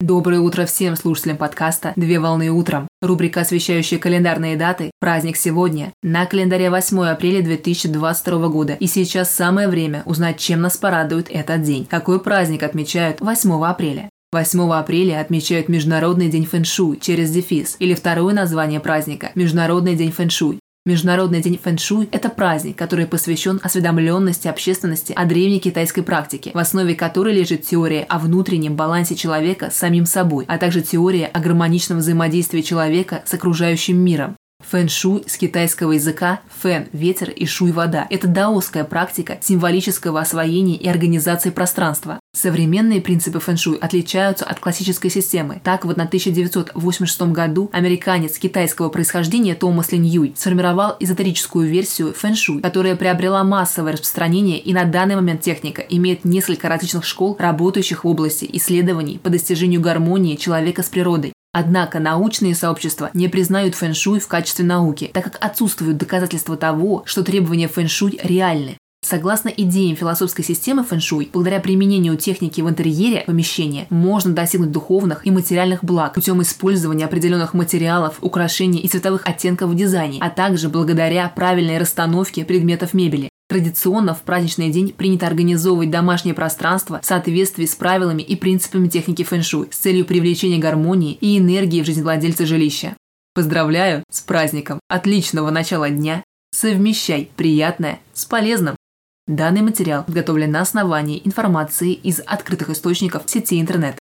Доброе утро всем слушателям подкаста «Две волны утром». Рубрика, освещающая календарные даты. Праздник сегодня. На календаре 8 апреля 2022 года. И сейчас самое время узнать, чем нас порадует этот день. Какой праздник отмечают 8 апреля. 8 апреля отмечают Международный день фэншуй через дефис, или второе название праздника – Международный день фэншуй. Международный день фэншуй – это праздник, который посвящен осведомленности общественности о древней китайской практике, в основе которой лежит теория о внутреннем балансе человека с самим собой, а также теория о гармоничном взаимодействии человека с окружающим миром. Фэн-шуй с китайского языка «фэн» – ветер и «шуй» – вода. Это даосская практика символического освоения и организации пространства. Современные принципы фэн-шуй отличаются от классической системы. Так, вот на 1986 году американец китайского происхождения Томас Лин Юй сформировал эзотерическую версию фэн-шуй, которая приобрела массовое распространение и на данный момент техника имеет несколько различных школ, работающих в области исследований по достижению гармонии человека с природой. Однако научные сообщества не признают фэншуй в качестве науки, так как отсутствуют доказательства того, что требования фэншуй реальны. Согласно идеям философской системы фэншуй, благодаря применению техники в интерьере помещения можно достигнуть духовных и материальных благ путем использования определенных материалов, украшений и цветовых оттенков в дизайне, а также благодаря правильной расстановке предметов мебели. Традиционно в праздничный день принято организовывать домашнее пространство в соответствии с правилами и принципами техники фэншуй с целью привлечения гармонии и энергии в жизнь владельца жилища. Поздравляю с праздником! Отличного начала дня! Совмещай приятное с полезным! Данный материал подготовлен на основании информации из открытых источников сети интернет.